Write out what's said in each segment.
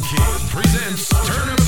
Kid presents Tournament.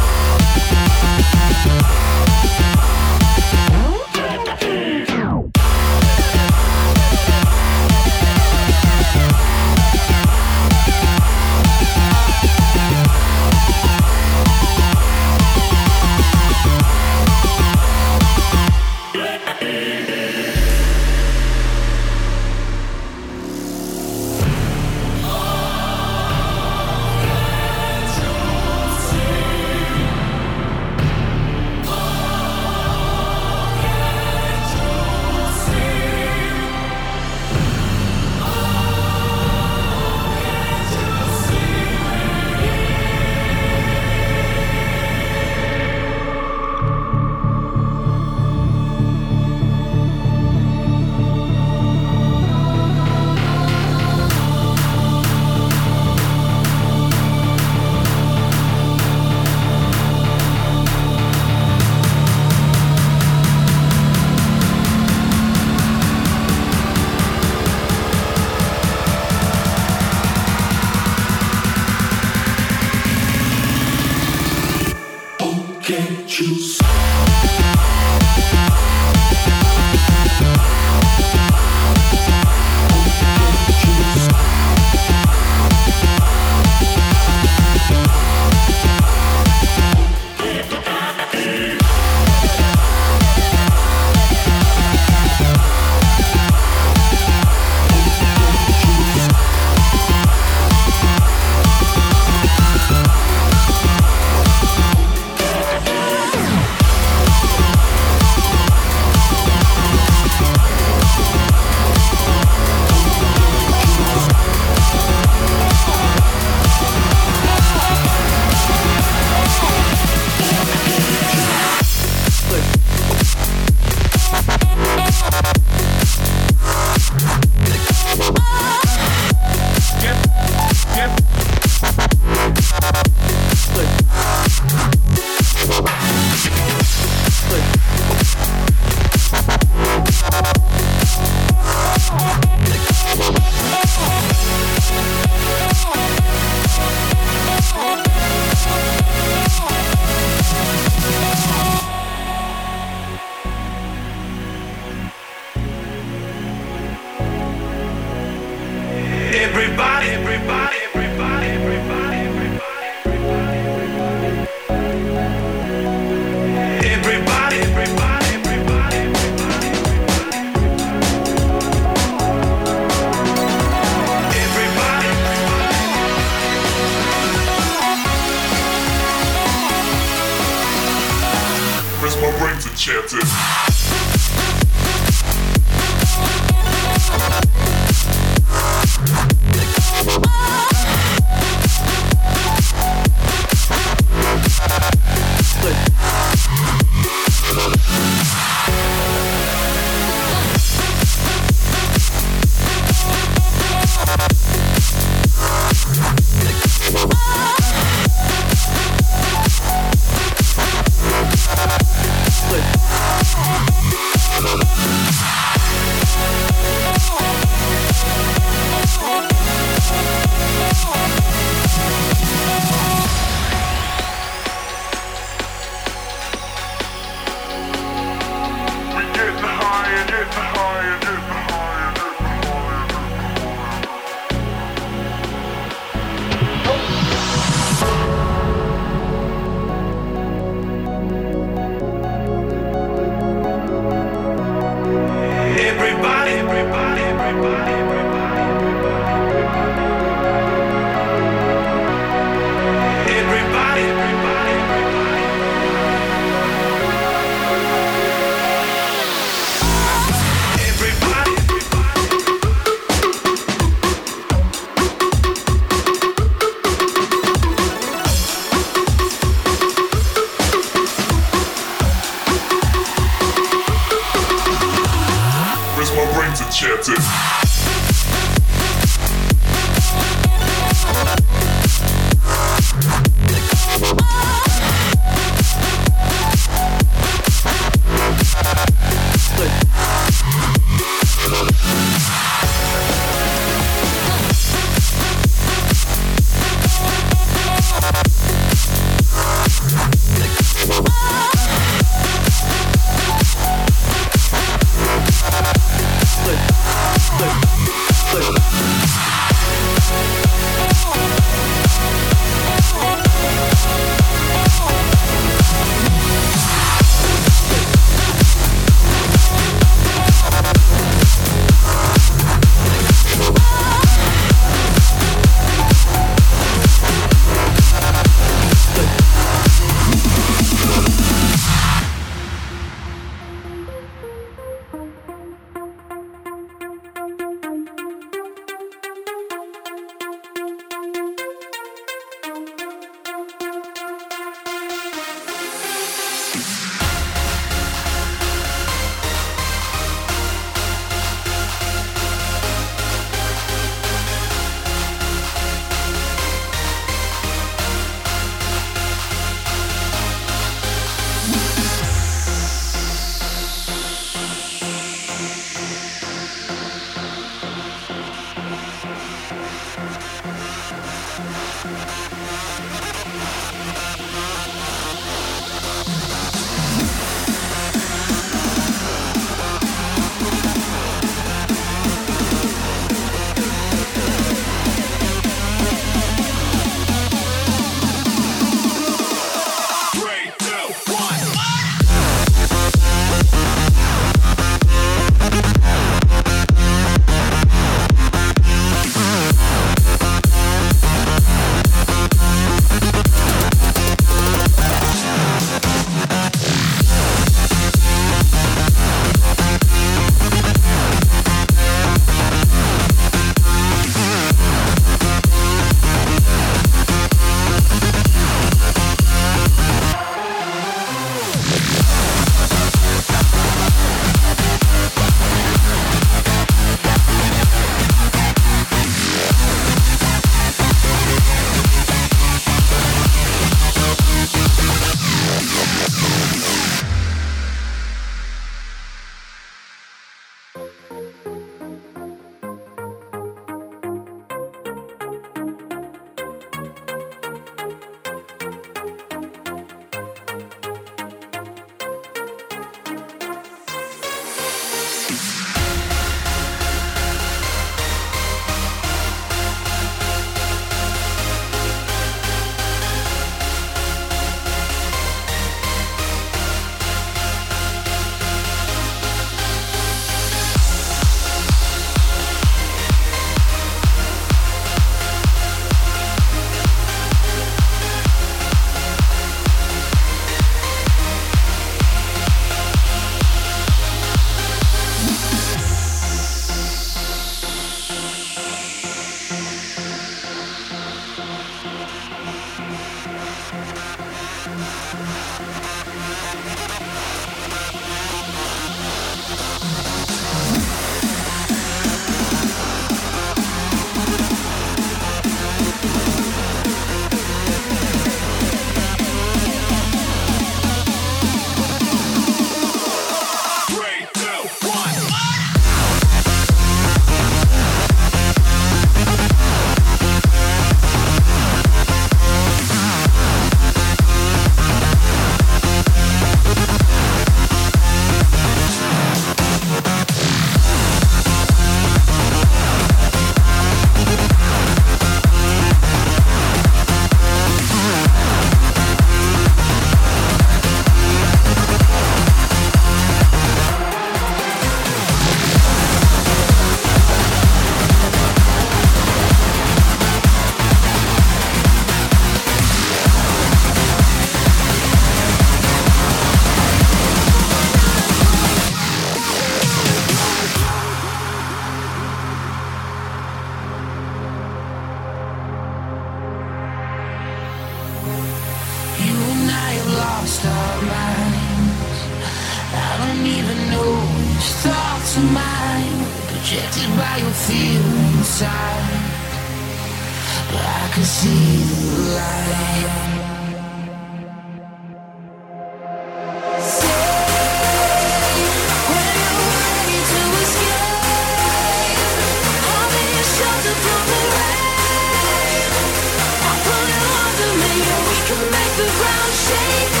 Bye.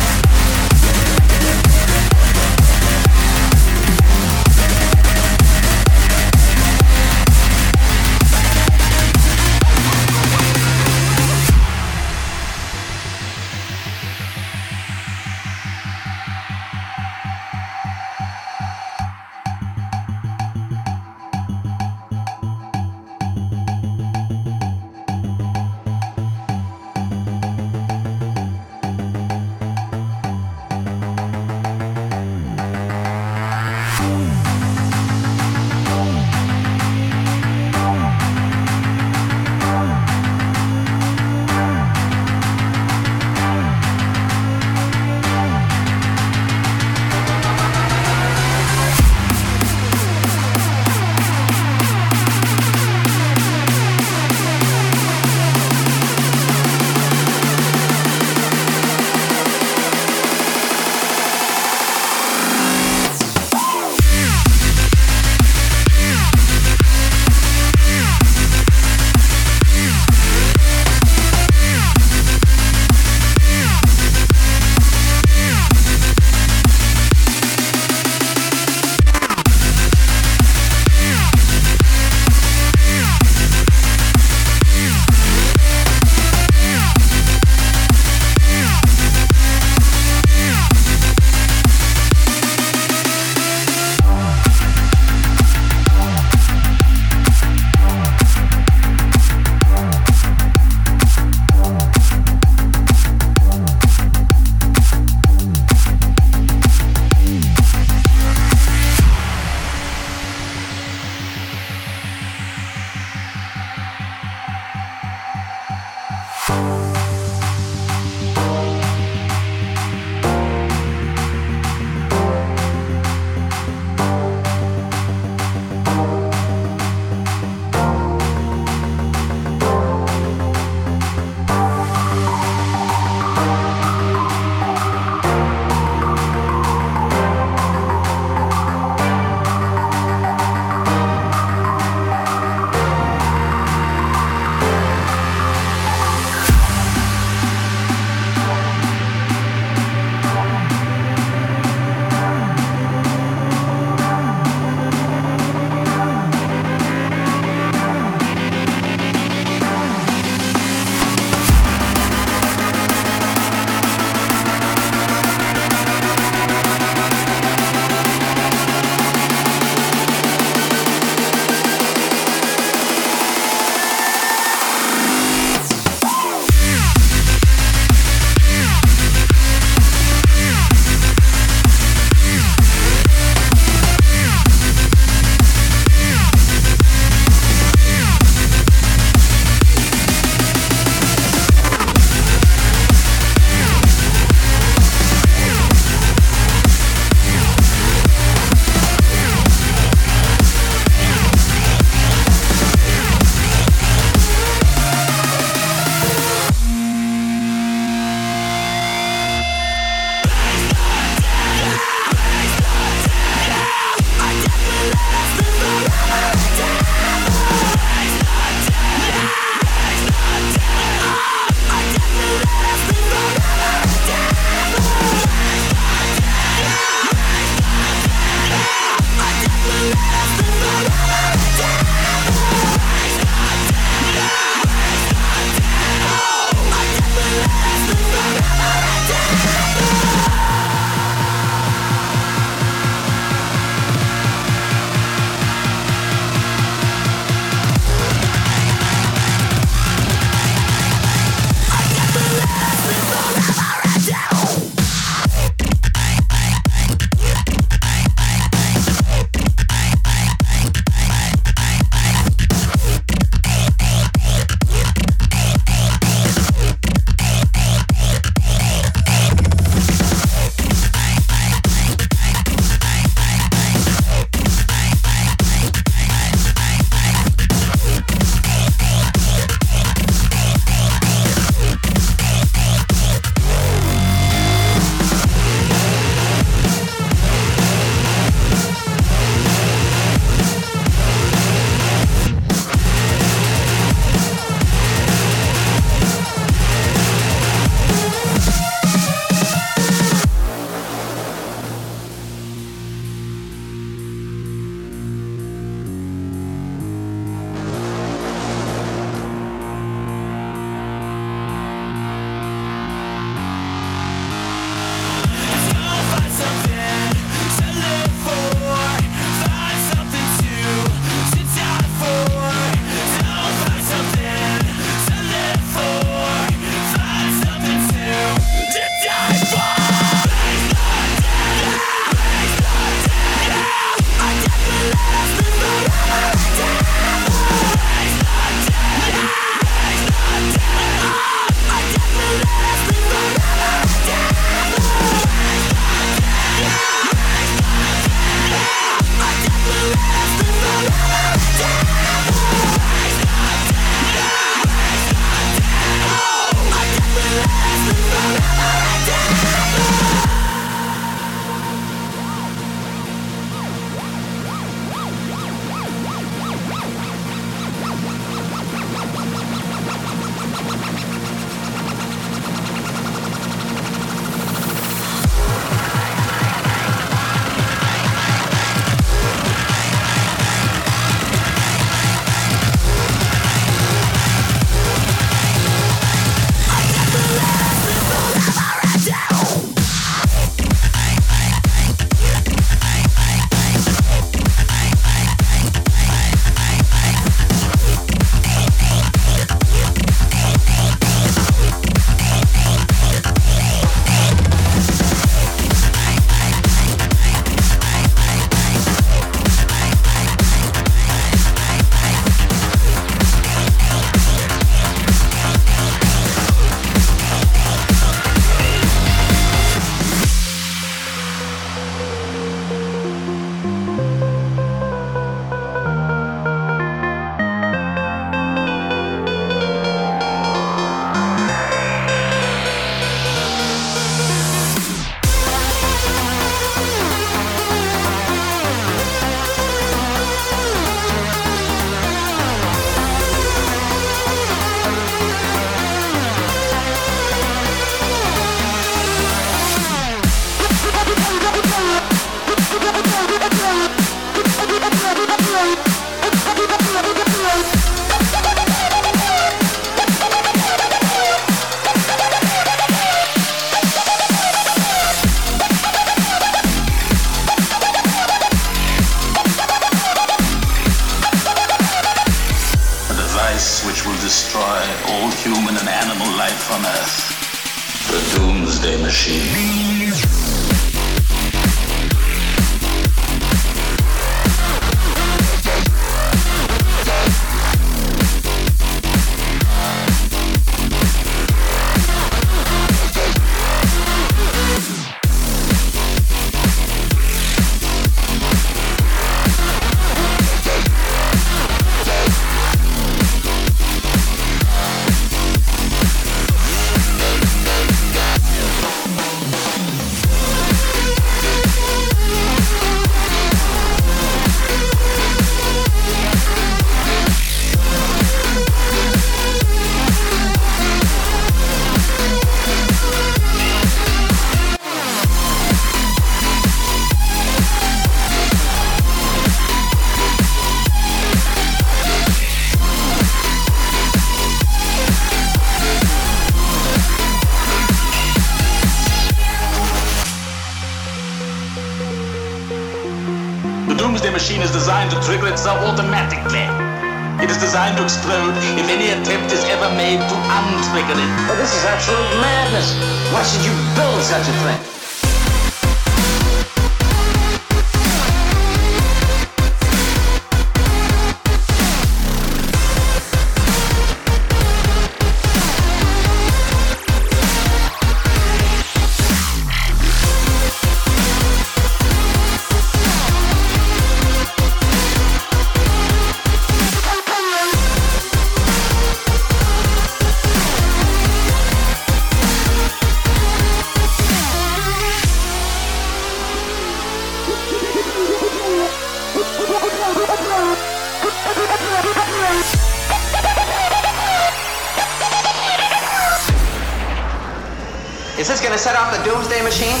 Is this gonna set off the doomsday machine?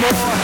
more